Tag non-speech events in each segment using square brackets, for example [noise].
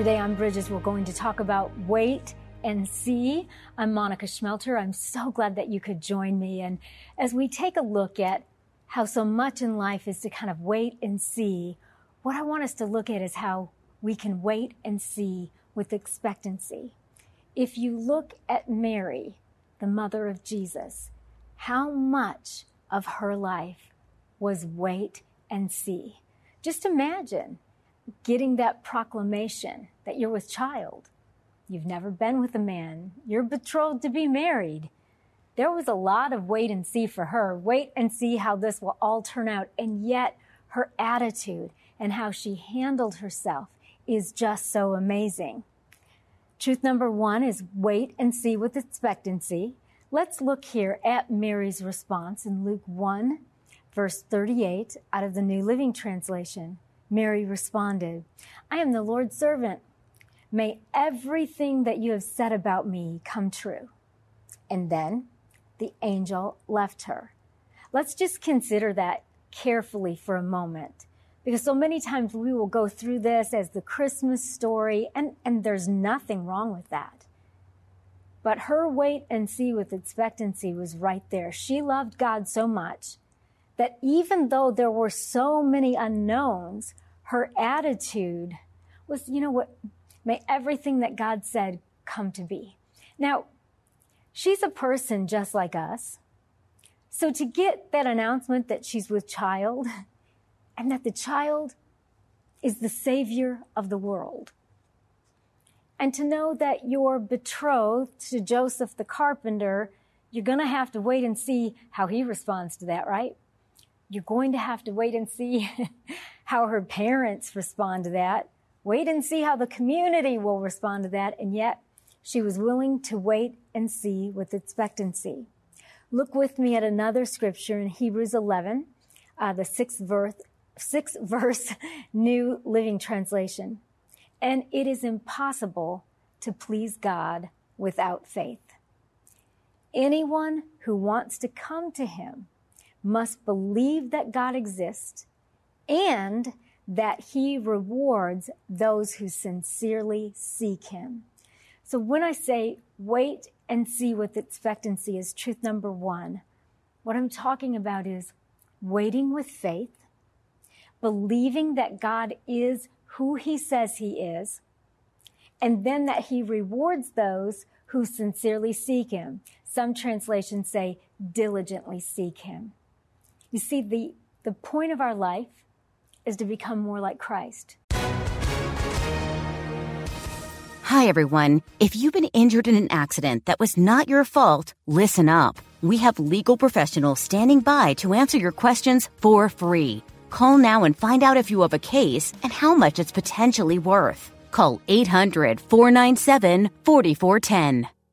Today on Bridges, we're going to talk about wait and see. I'm Monica Schmelter. I'm so glad that you could join me. And as we take a look at how so much in life is to kind of wait and see, what I want us to look at is how we can wait and see with expectancy. If you look at Mary, the mother of Jesus, how much of her life was wait and see. Just imagine getting that proclamation that you're with child. You've never been with a man. You're betrothed to be married. There was a lot of wait and see for her. Wait and see how this will all turn out. And yet her attitude and how she handled herself is just so amazing. Truth number one is wait and see with expectancy. Let's look here at Mary's response in Luke 1, verse 38 out of the New Living Translation. Mary responded, I am the Lord's servant. May everything that you have said about me come true. And then the angel left her. Let's just consider that carefully for a moment. Because so many times we will go through this as the Christmas story, and, and there's nothing wrong with that. But her wait and see with expectancy was right there. She loved God so much that even though there were so many unknowns, her attitude was, you know what, may everything that God said come to be. Now, she's a person just like us. So to get that announcement that she's with child [laughs] and that the child is the savior of the world, and to know that you're betrothed to Joseph the carpenter, you're going to have to wait and see how he responds to that, right? You're going to have to wait and see [laughs] how her parents respond to that. Wait and see how the community will respond to that. And yet she was willing to wait and see with expectancy. Look with me at another scripture in Hebrews 11, uh, the sixth verse, sixth [laughs] verse, New Living Translation. And it is impossible to please God without faith. Anyone who wants to come to Him must believe that God exists and that He rewards those who sincerely seek Him. So when I say wait and see with expectancy is truth number one, what I'm talking about is waiting with faith, believing that God is who he says he is, and then that he rewards those who sincerely seek him. Some translations say diligently seek him. You see, the, the point of our life is to become more like Christ. Hi, everyone. If you've been injured in an accident that was not your fault, listen up. We have legal professionals standing by to answer your questions for free. Call now and find out if you have a case and how much it's potentially worth. Call 800 497 4410.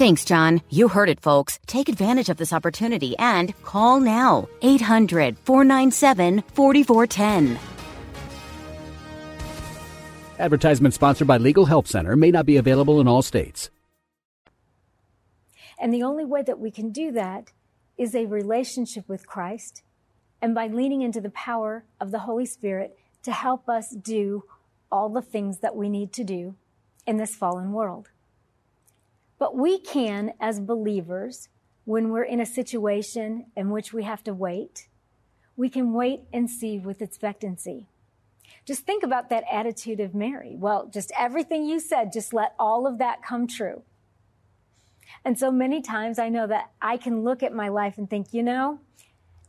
Thanks, John. You heard it, folks. Take advantage of this opportunity and call now 800 497 4410. Advertisement sponsored by Legal Help Center may not be available in all states. And the only way that we can do that is a relationship with Christ and by leaning into the power of the Holy Spirit to help us do all the things that we need to do in this fallen world. But we can, as believers, when we're in a situation in which we have to wait, we can wait and see with expectancy. Just think about that attitude of Mary. Well, just everything you said, just let all of that come true. And so many times I know that I can look at my life and think, you know,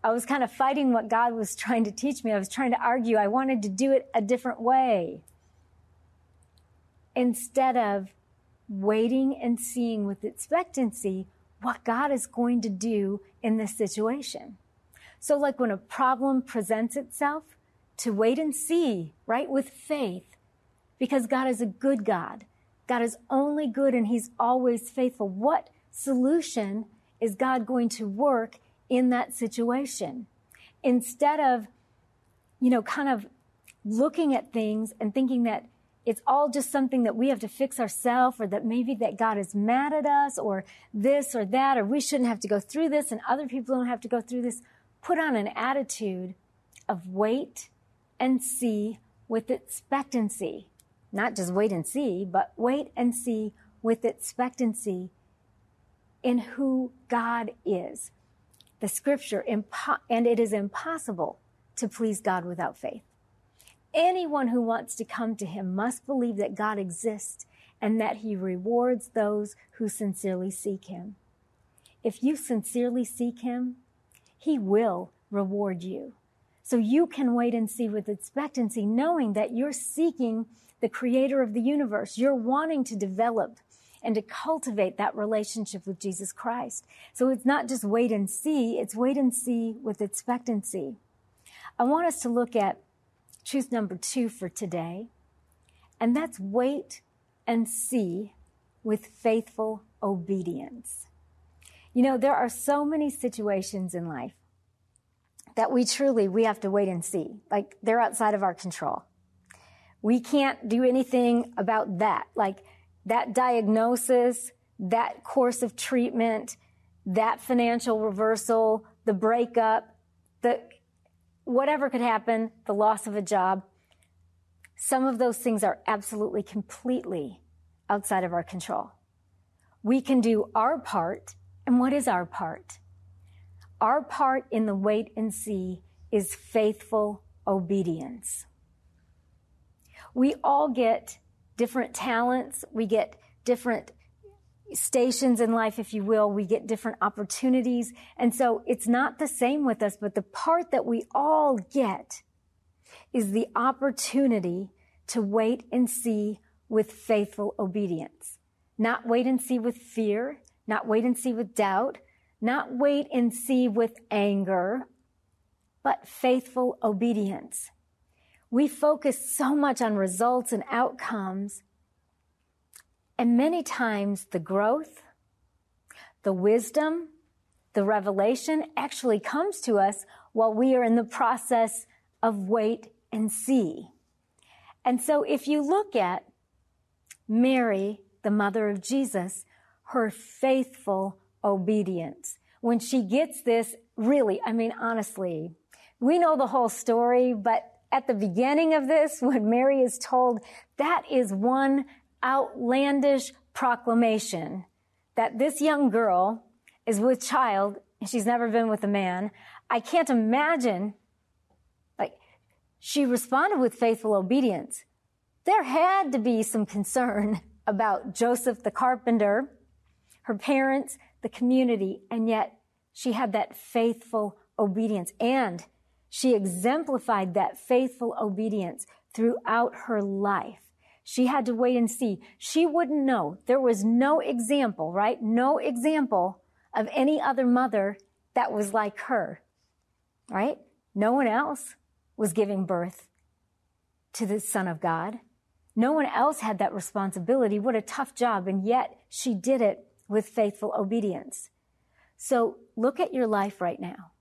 I was kind of fighting what God was trying to teach me. I was trying to argue. I wanted to do it a different way. Instead of waiting and seeing with expectancy what God is going to do in this situation. So, like when a problem presents itself, to wait and see, right, with faith, because God is a good God. God is only good and He's always faithful. What solution is God going to work in that situation? Instead of, you know, kind of looking at things and thinking that it's all just something that we have to fix ourselves or that maybe that God is mad at us or this or that or we shouldn't have to go through this and other people don't have to go through this. Put on an attitude of wait and see with expectancy. Not just wait and see, but wait and see with expectancy in who God is. The scripture, and it is impossible to please God without faith. Anyone who wants to come to him must believe that God exists and that he rewards those who sincerely seek him. If you sincerely seek him, he will reward you. So you can wait and see with expectancy, knowing that you're seeking the creator of the universe. You're wanting to develop and to cultivate that relationship with Jesus Christ. So it's not just wait and see, it's wait and see with expectancy. I want us to look at truth number two for today, and that's wait and see with faithful obedience. You know, there are so many situations in life that we truly, we have to wait and see. Like they're outside of our control. We can't do anything about that. Like that diagnosis, that course of treatment, that financial reversal, the breakup, the whatever could happen, the loss of a job. Some of those things are absolutely completely outside of our control. We can do our part. And what is our part? Our part in the wait and see is faithful obedience. We all get different talents. We get different stations in life, if you will. We get different opportunities. And so it's not the same with us, but the part that we all get is the opportunity to wait and see with faithful obedience. Not wait and see with fear, not wait and see with doubt, not wait and see with anger, but faithful obedience. We focus so much on results and outcomes. And many times the growth, the wisdom, the revelation actually comes to us while we are in the process of wait and see. And so if you look at Mary, the mother of Jesus, her faithful obedience. When she gets this, really, I mean, honestly, we know the whole story, but at the beginning of this, [laughs] when Mary is told, that is one outlandish proclamation that this young girl is with child and she's never been with a man. I can't imagine, like, she responded with faithful obedience. There had to be some concern [laughs] about Joseph the carpenter, her parents, the community, and yet she had that faithful obedience and she exemplified that faithful obedience throughout her life. She had to wait and see. She wouldn't know. There was no example, right? No example of any other mother that was like her, right? No one else was giving birth to the Son of God. No one else had that responsibility. What a tough job. And yet she did it with faithful obedience. So look at your life right now.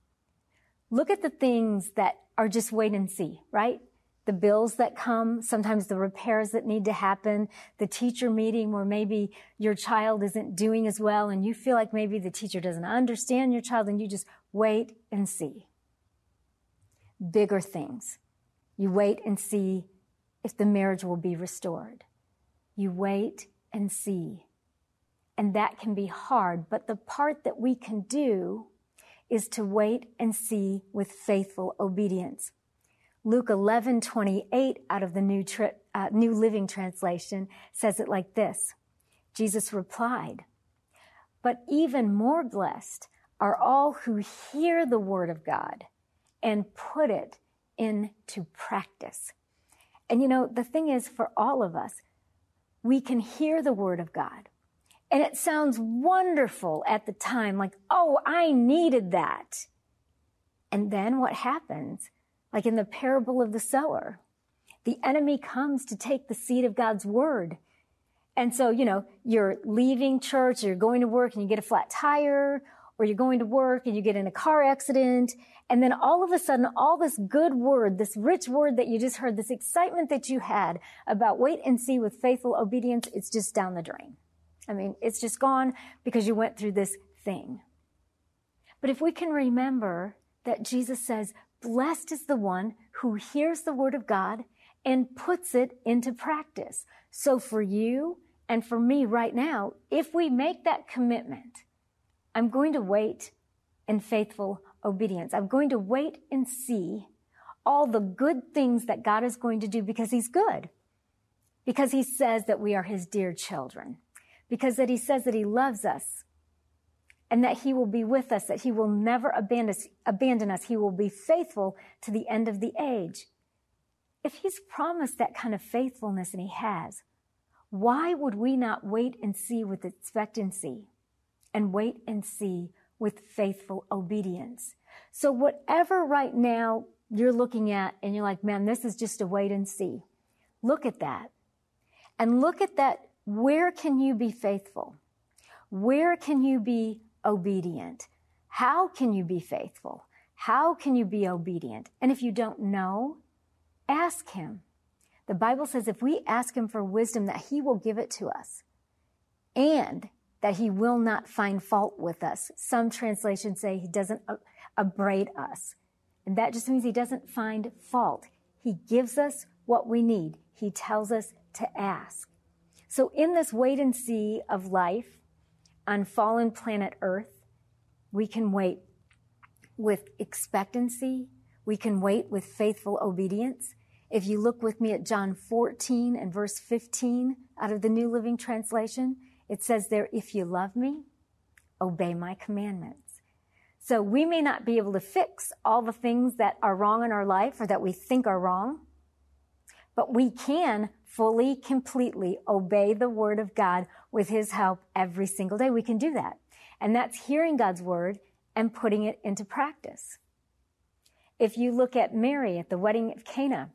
Look at the things that are just wait and see, right? The bills that come, sometimes the repairs that need to happen, the teacher meeting where maybe your child isn't doing as well and you feel like maybe the teacher doesn't understand your child and you just wait and see. Bigger things. You wait and see if the marriage will be restored. You wait and see and that can be hard. But the part that we can do is to wait and see with faithful obedience. Luke 11, 28 out of the New, tri- uh, New Living Translation says it like this. Jesus replied, but even more blessed are all who hear the word of God and put it into practice. And you know, the thing is for all of us, we can hear the word of God. And it sounds wonderful at the time, like, oh, I needed that. And then what happens? Like in the parable of the sower, the enemy comes to take the seed of God's word. And so, you know, you're leaving church, you're going to work and you get a flat tire, or you're going to work and you get in a car accident. And then all of a sudden, all this good word, this rich word that you just heard, this excitement that you had about wait and see with faithful obedience, it's just down the drain. I mean, it's just gone because you went through this thing. But if we can remember that Jesus says, blessed is the one who hears the word of God and puts it into practice. So for you and for me right now, if we make that commitment, I'm going to wait in faithful obedience. I'm going to wait and see all the good things that God is going to do because he's good. Because he says that we are his dear children. Because that he says that he loves us and that he will be with us, that he will never abandon us. He will be faithful to the end of the age. If he's promised that kind of faithfulness and he has, why would we not wait and see with expectancy and wait and see with faithful obedience? So whatever right now you're looking at and you're like, man, this is just a wait and see. Look at that and look at that. Where can you be faithful? Where can you be obedient? How can you be faithful? How can you be obedient? And if you don't know, ask him. The Bible says if we ask him for wisdom, that he will give it to us and that he will not find fault with us. Some translations say he doesn't abrade us. And that just means he doesn't find fault. He gives us what we need. He tells us to ask. So in this wait and see of life on fallen planet earth, we can wait with expectancy. We can wait with faithful obedience. If you look with me at John 14 and verse 15 out of the New Living Translation, it says there, if you love me, obey my commandments. So we may not be able to fix all the things that are wrong in our life or that we think are wrong, but we can fully, completely obey the word of God with his help every single day. We can do that. And that's hearing God's word and putting it into practice. If you look at Mary at the wedding of Cana,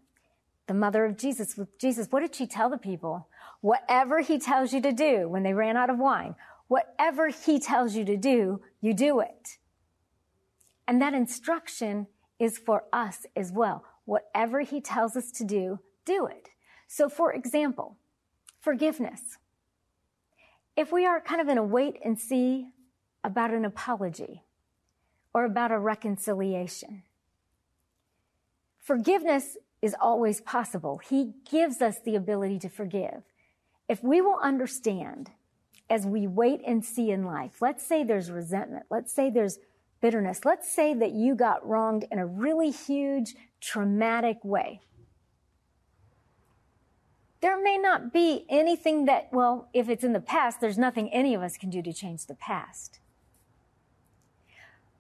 the mother of Jesus, with Jesus, what did she tell the people? Whatever he tells you to do when they ran out of wine, whatever he tells you to do, you do it. And that instruction is for us as well. Whatever he tells us to do, do it. So for example, forgiveness. If we are kind of in a wait and see about an apology or about a reconciliation, forgiveness is always possible. He gives us the ability to forgive. If we will understand as we wait and see in life, let's say there's resentment, let's say there's bitterness, let's say that you got wronged in a really huge, traumatic way. There may not be anything that, well, if it's in the past, there's nothing any of us can do to change the past.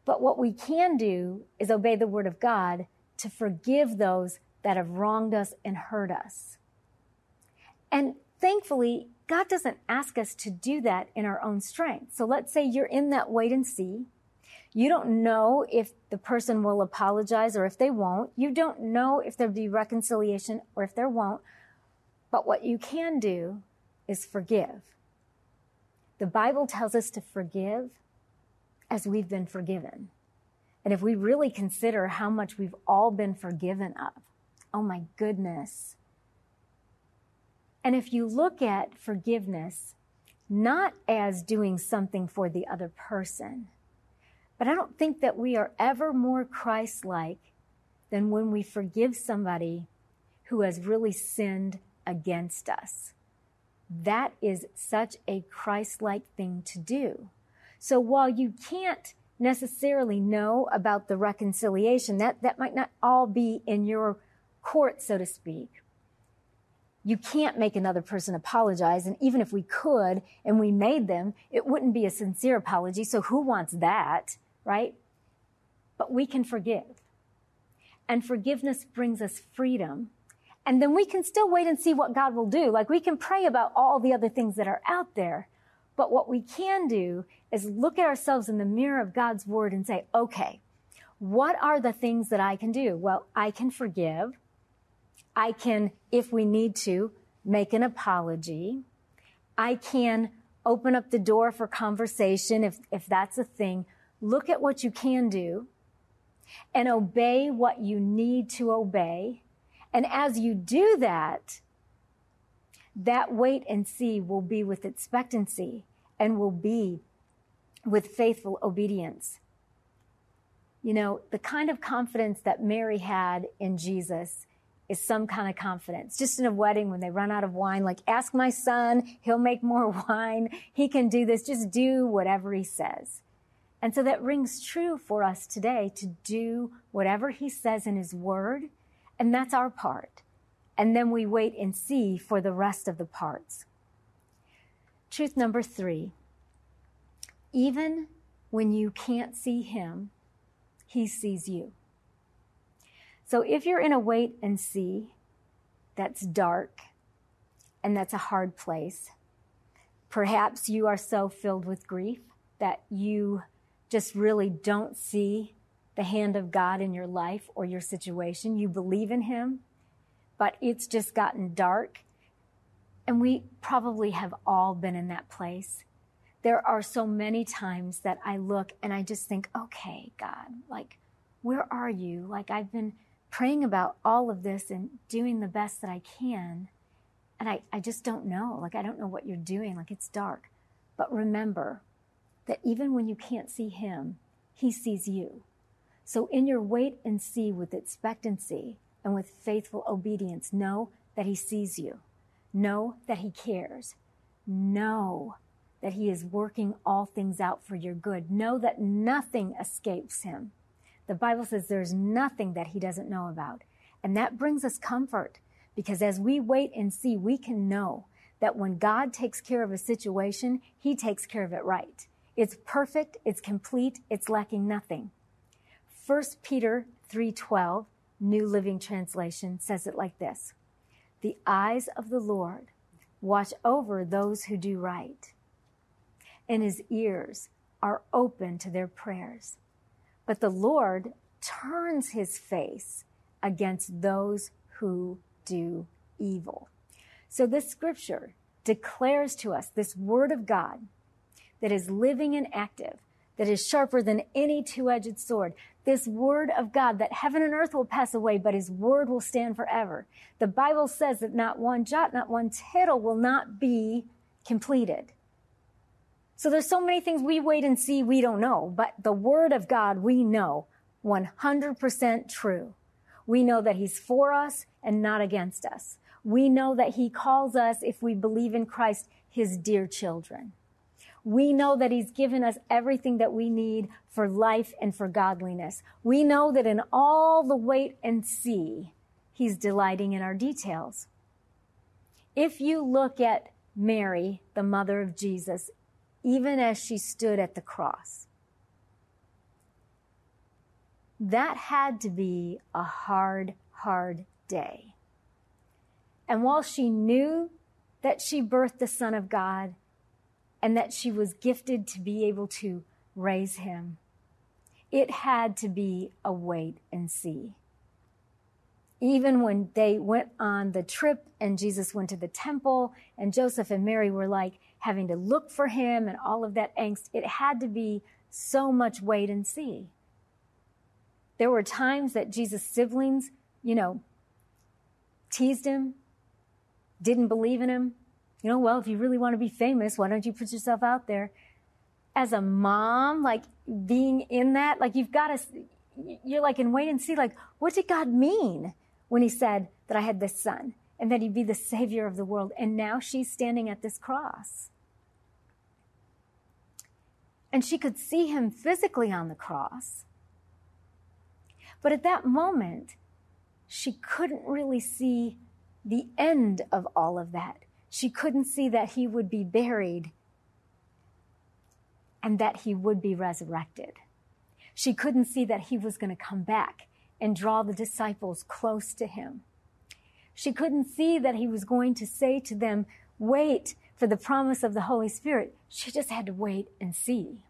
But what we can do is obey the word of God to forgive those that have wronged us and hurt us. And thankfully, God doesn't ask us to do that in our own strength. So let's say you're in that wait and see. You don't know if the person will apologize or if they won't. You don't know if there'll be reconciliation or if there won't. But what you can do is forgive. The Bible tells us to forgive as we've been forgiven. And if we really consider how much we've all been forgiven of, Oh my goodness. And if you look at forgiveness, not as doing something for the other person, but I don't think that we are ever more Christ like than when we forgive somebody who has really sinned against us. That is such a Christ like thing to do. So while you can't necessarily know about the reconciliation, that, that might not all be in your court, so to speak. You can't make another person apologize. And even if we could and we made them, it wouldn't be a sincere apology. So who wants that? Right? But we can forgive. And forgiveness brings us freedom. And then we can still wait and see what God will do. Like we can pray about all the other things that are out there. But what we can do is look at ourselves in the mirror of God's word and say, okay, what are the things that I can do? Well, I can forgive. I can, if we need to, make an apology. I can open up the door for conversation if, if that's a thing. look at what you can do and obey what you need to obey. And as you do that, that wait and see will be with expectancy and will be with faithful obedience. You know, the kind of confidence that Mary had in Jesus is some kind of confidence. Just in a wedding when they run out of wine, like ask my son, he'll make more [laughs] wine. He can do this. Just do whatever he says. And so that rings true for us today to do whatever he says in his word. And that's our part. And then we wait and see for the rest of the parts. Truth number three. Even when you can't see him, he sees you. So if you're in a wait and see that's dark and that's a hard place, perhaps you are so filled with grief that you just really don't see the hand of God in your life or your situation. You believe in Him, but it's just gotten dark. And we probably have all been in that place. There are so many times that I look and I just think, okay, God, like, where are you? Like, I've been praying about all of this and doing the best that I can. And I, I just don't know. Like, I don't know what you're doing. Like, it's dark. But remember that even when you can't see him, he sees you. So in your wait and see with expectancy and with faithful obedience, know that he sees you. Know that he cares. Know that he is working all things out for your good. Know that nothing escapes him. The Bible says there's nothing that he doesn't know about. And that brings us comfort because as we wait and see, we can know that when God takes care of a situation, he takes care of it right. It's perfect, it's complete, it's lacking nothing. 1 Peter 3:12, New Living Translation says it like this. The eyes of the Lord watch over those who do right, and his ears are open to their prayers. But the Lord turns his face against those who do evil. So this scripture declares to us this word of God that is living and active, that is sharper than any two-edged sword. This word of God that heaven and earth will pass away, but his word will stand forever. The Bible says that not one jot, not one tittle will not be completed. So there's so many things we wait and see we don't know, but the word of God we know 100% true. We know that he's for us and not against us. We know that he calls us, if we believe in Christ, his dear children. We know that he's given us everything that we need for life and for godliness. We know that in all the wait and see, he's delighting in our details. If you look at Mary, the mother of Jesus, even as she stood at the cross. That had to be a hard, hard day. And while she knew that she birthed the Son of God and that she was gifted to be able to raise him, it had to be a wait and see. Even when they went on the trip and Jesus went to the temple and Joseph and Mary were like, having to look for him and all of that angst, it had to be so much wait and see. There were times that Jesus' siblings, you know, teased him, didn't believe in him. You know, well, if you really want to be famous, why don't you put yourself out there? As a mom, like being in that, like you've got to, you're like in wait and see, like, what did God mean when he said that I had this son and that he'd be the savior of the world? And now she's standing at this cross and she could see him physically on the cross. But at that moment, she couldn't really see the end of all of that. She couldn't see that he would be buried and that he would be resurrected. She couldn't see that he was going to come back and draw the disciples close to him. She couldn't see that he was going to say to them, wait for the promise of the Holy Spirit. She just had to wait and see.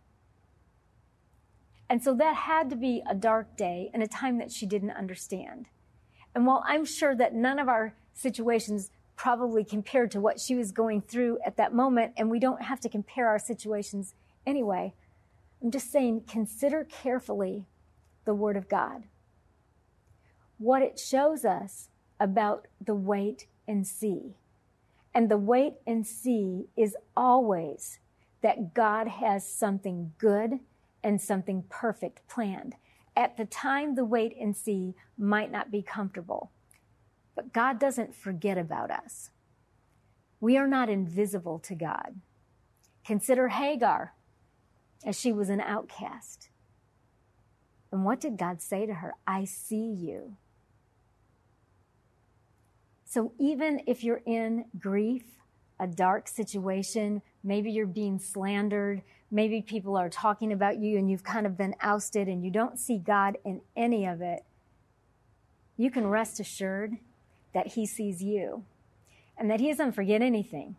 And so that had to be a dark day and a time that she didn't understand. And while I'm sure that none of our situations probably compared to what she was going through at that moment, and we don't have to compare our situations anyway, I'm just saying, consider carefully the Word of God. What it shows us about the wait and see. And the wait and see is always that God has something good and something perfect planned. At the time, the wait and see might not be comfortable, but God doesn't forget about us. We are not invisible to God. Consider Hagar as she was an outcast. And what did God say to her? I see you. So even if you're in grief, a dark situation, maybe you're being slandered, maybe people are talking about you and you've kind of been ousted and you don't see God in any of it, you can rest assured that He sees you and that He doesn't forget anything.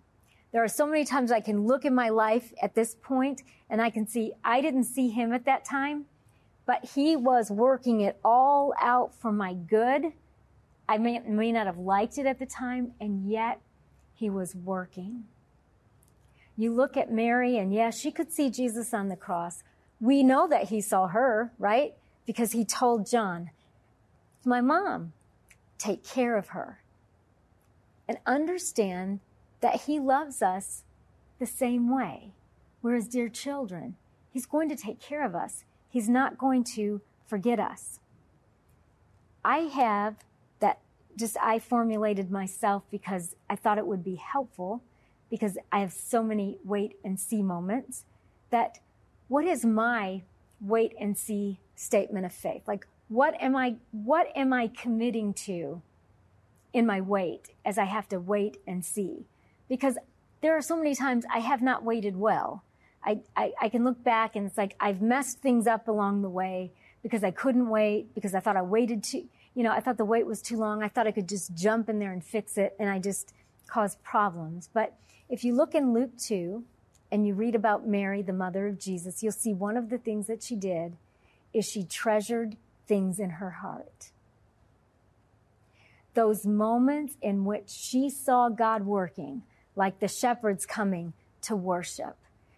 There are so many times I can look in my life at this point and I can see I didn't see Him at that time, but He was working it all out for my good. I may, may not have liked it at the time, and yet He was working. You look at Mary, and yes, she could see Jesus on the cross. We know that He saw her, right? Because He told John, My mom, take care of her. And understand that He loves us the same way. We're His dear children. He's going to take care of us. He's not going to forget us. I have that just I formulated myself because I thought it would be helpful because I have so many wait and see moments that what is my wait and see statement of faith? Like what am I what am I committing to in my wait as I have to wait and see? Because there are so many times I have not waited well. I, I, I, can look back and it's like I've messed things up along the way because I couldn't wait, because I thought I waited too, you know, I thought the wait was too long. I thought I could just jump in there and fix it and I just caused problems. But if you look in Luke 2 and you read about Mary, the mother of Jesus, you'll see one of the things that she did is she treasured things in her heart. Those moments in which she saw God working, like the shepherds coming to worship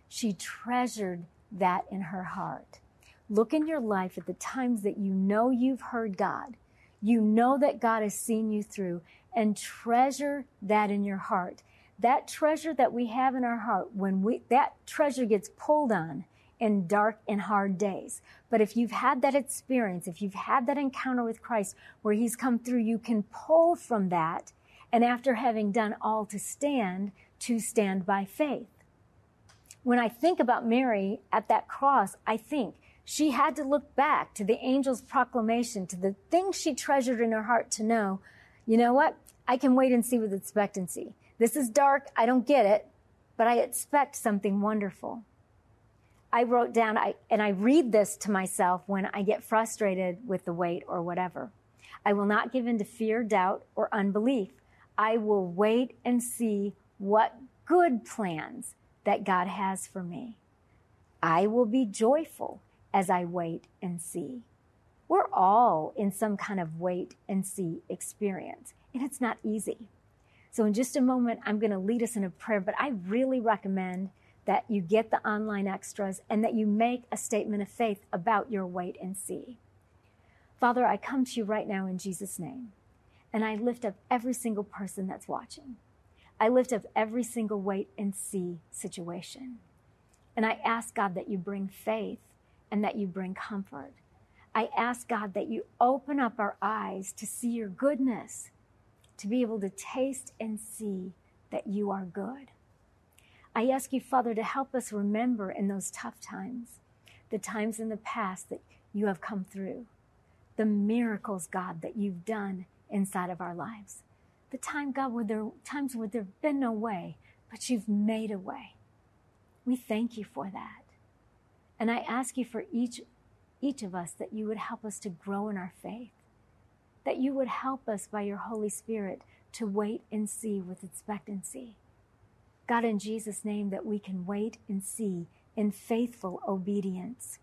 she treasured that in her heart. Look in your life at the times that you know you've heard God. You know that God has seen you through and treasure that in your heart. That treasure that we have in our heart, when we, that treasure gets pulled on in dark and hard days. But if you've had that experience, if you've had that encounter with Christ where he's come through, you can pull from that. And after having done all to stand, to stand by faith when I think about Mary at that cross, I think she had to look back to the angel's proclamation, to the things she treasured in her heart to know, you know what? I can wait and see with expectancy. This is dark. I don't get it, but I expect something wonderful. I wrote down, I, and I read this to myself when I get frustrated with the wait or whatever. I will not give in to fear, doubt, or unbelief. I will wait and see what good plans that God has for me. I will be joyful as I wait and see. We're all in some kind of wait and see experience, and it's not easy. So, in just a moment, I'm going to lead us in a prayer, but I really recommend that you get the online extras and that you make a statement of faith about your wait and see. Father, I come to you right now in Jesus' name, and I lift up every single person that's watching. I lift up every single wait and see situation. And I ask God that you bring faith and that you bring comfort. I ask God that you open up our eyes to see your goodness, to be able to taste and see that you are good. I ask you, Father, to help us remember in those tough times, the times in the past that you have come through, the miracles, God, that you've done inside of our lives the time, God, where there times where there've been no way, but you've made a way. We thank you for that. And I ask you for each each of us that you would help us to grow in our faith. That you would help us by your Holy Spirit to wait and see with expectancy. God, in Jesus' name, that we can wait and see in faithful obedience.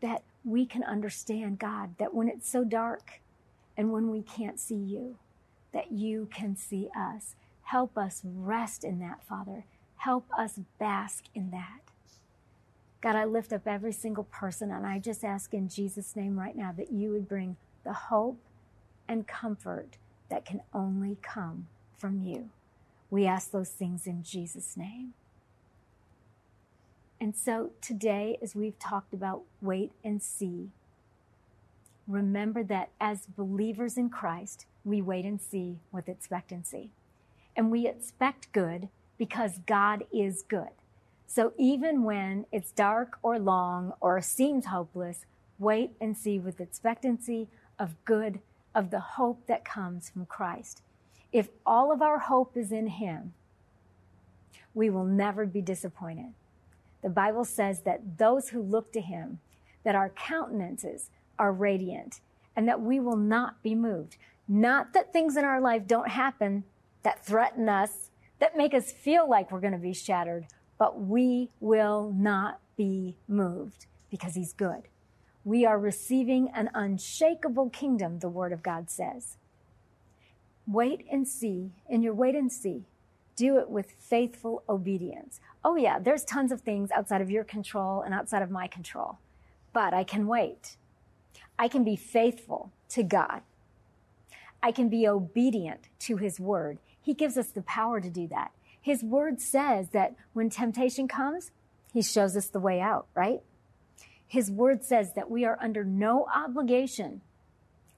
That we can understand, God, that when it's so dark and when we can't see you, that you can see us. Help us rest in that, Father. Help us bask in that. God, I lift up every single person and I just ask in Jesus' name right now that you would bring the hope and comfort that can only come from you. We ask those things in Jesus' name. And so today, as we've talked about wait and see, remember that as believers in Christ, we wait and see with expectancy. And we expect good because God is good. So even when it's dark or long or seems hopeless, wait and see with expectancy of good, of the hope that comes from Christ. If all of our hope is in Him, we will never be disappointed. The Bible says that those who look to Him, that our countenances are radiant and that we will not be moved. Not that things in our life don't happen that threaten us, that make us feel like we're going to be shattered, but we will not be moved because He's good. We are receiving an unshakable kingdom, the Word of God says. Wait and see. In your wait and see, do it with faithful obedience. Oh, yeah, there's tons of things outside of your control and outside of my control, but I can wait. I can be faithful to God. I can be obedient to His Word. He gives us the power to do that. His Word says that when temptation comes, He shows us the way out, right? His Word says that we are under no obligation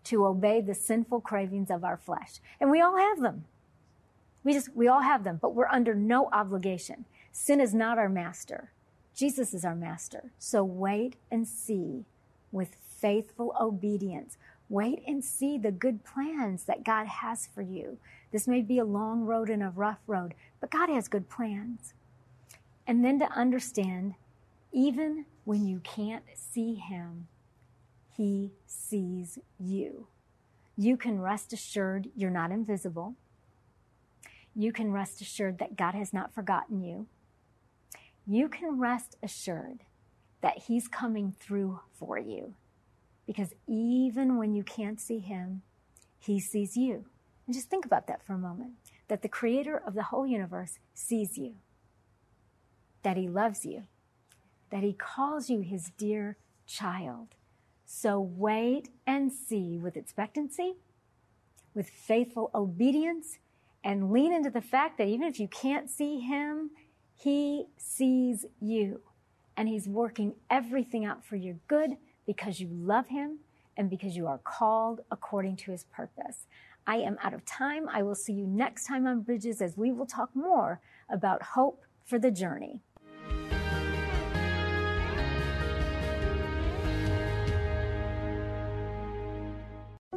to obey the sinful cravings of our flesh. And we all have them. We just, we all have them, but we're under no obligation. Sin is not our master. Jesus is our master. So wait and see with faithful obedience. Wait and see the good plans that God has for you. This may be a long road and a rough road, but God has good plans. And then to understand, even when you can't see Him, he sees you. You can rest assured you're not invisible. You can rest assured that God has not forgotten you. You can rest assured that He's coming through for you. Because even when you can't see Him, He sees you. And just think about that for a moment that the Creator of the whole universe sees you, that He loves you, that He calls you His dear child so wait and see with expectancy, with faithful obedience, and lean into the fact that even if you can't see him, he sees you. And he's working everything out for your good because you love him and because you are called according to his purpose. I am out of time. I will see you next time on Bridges as we will talk more about hope for the journey.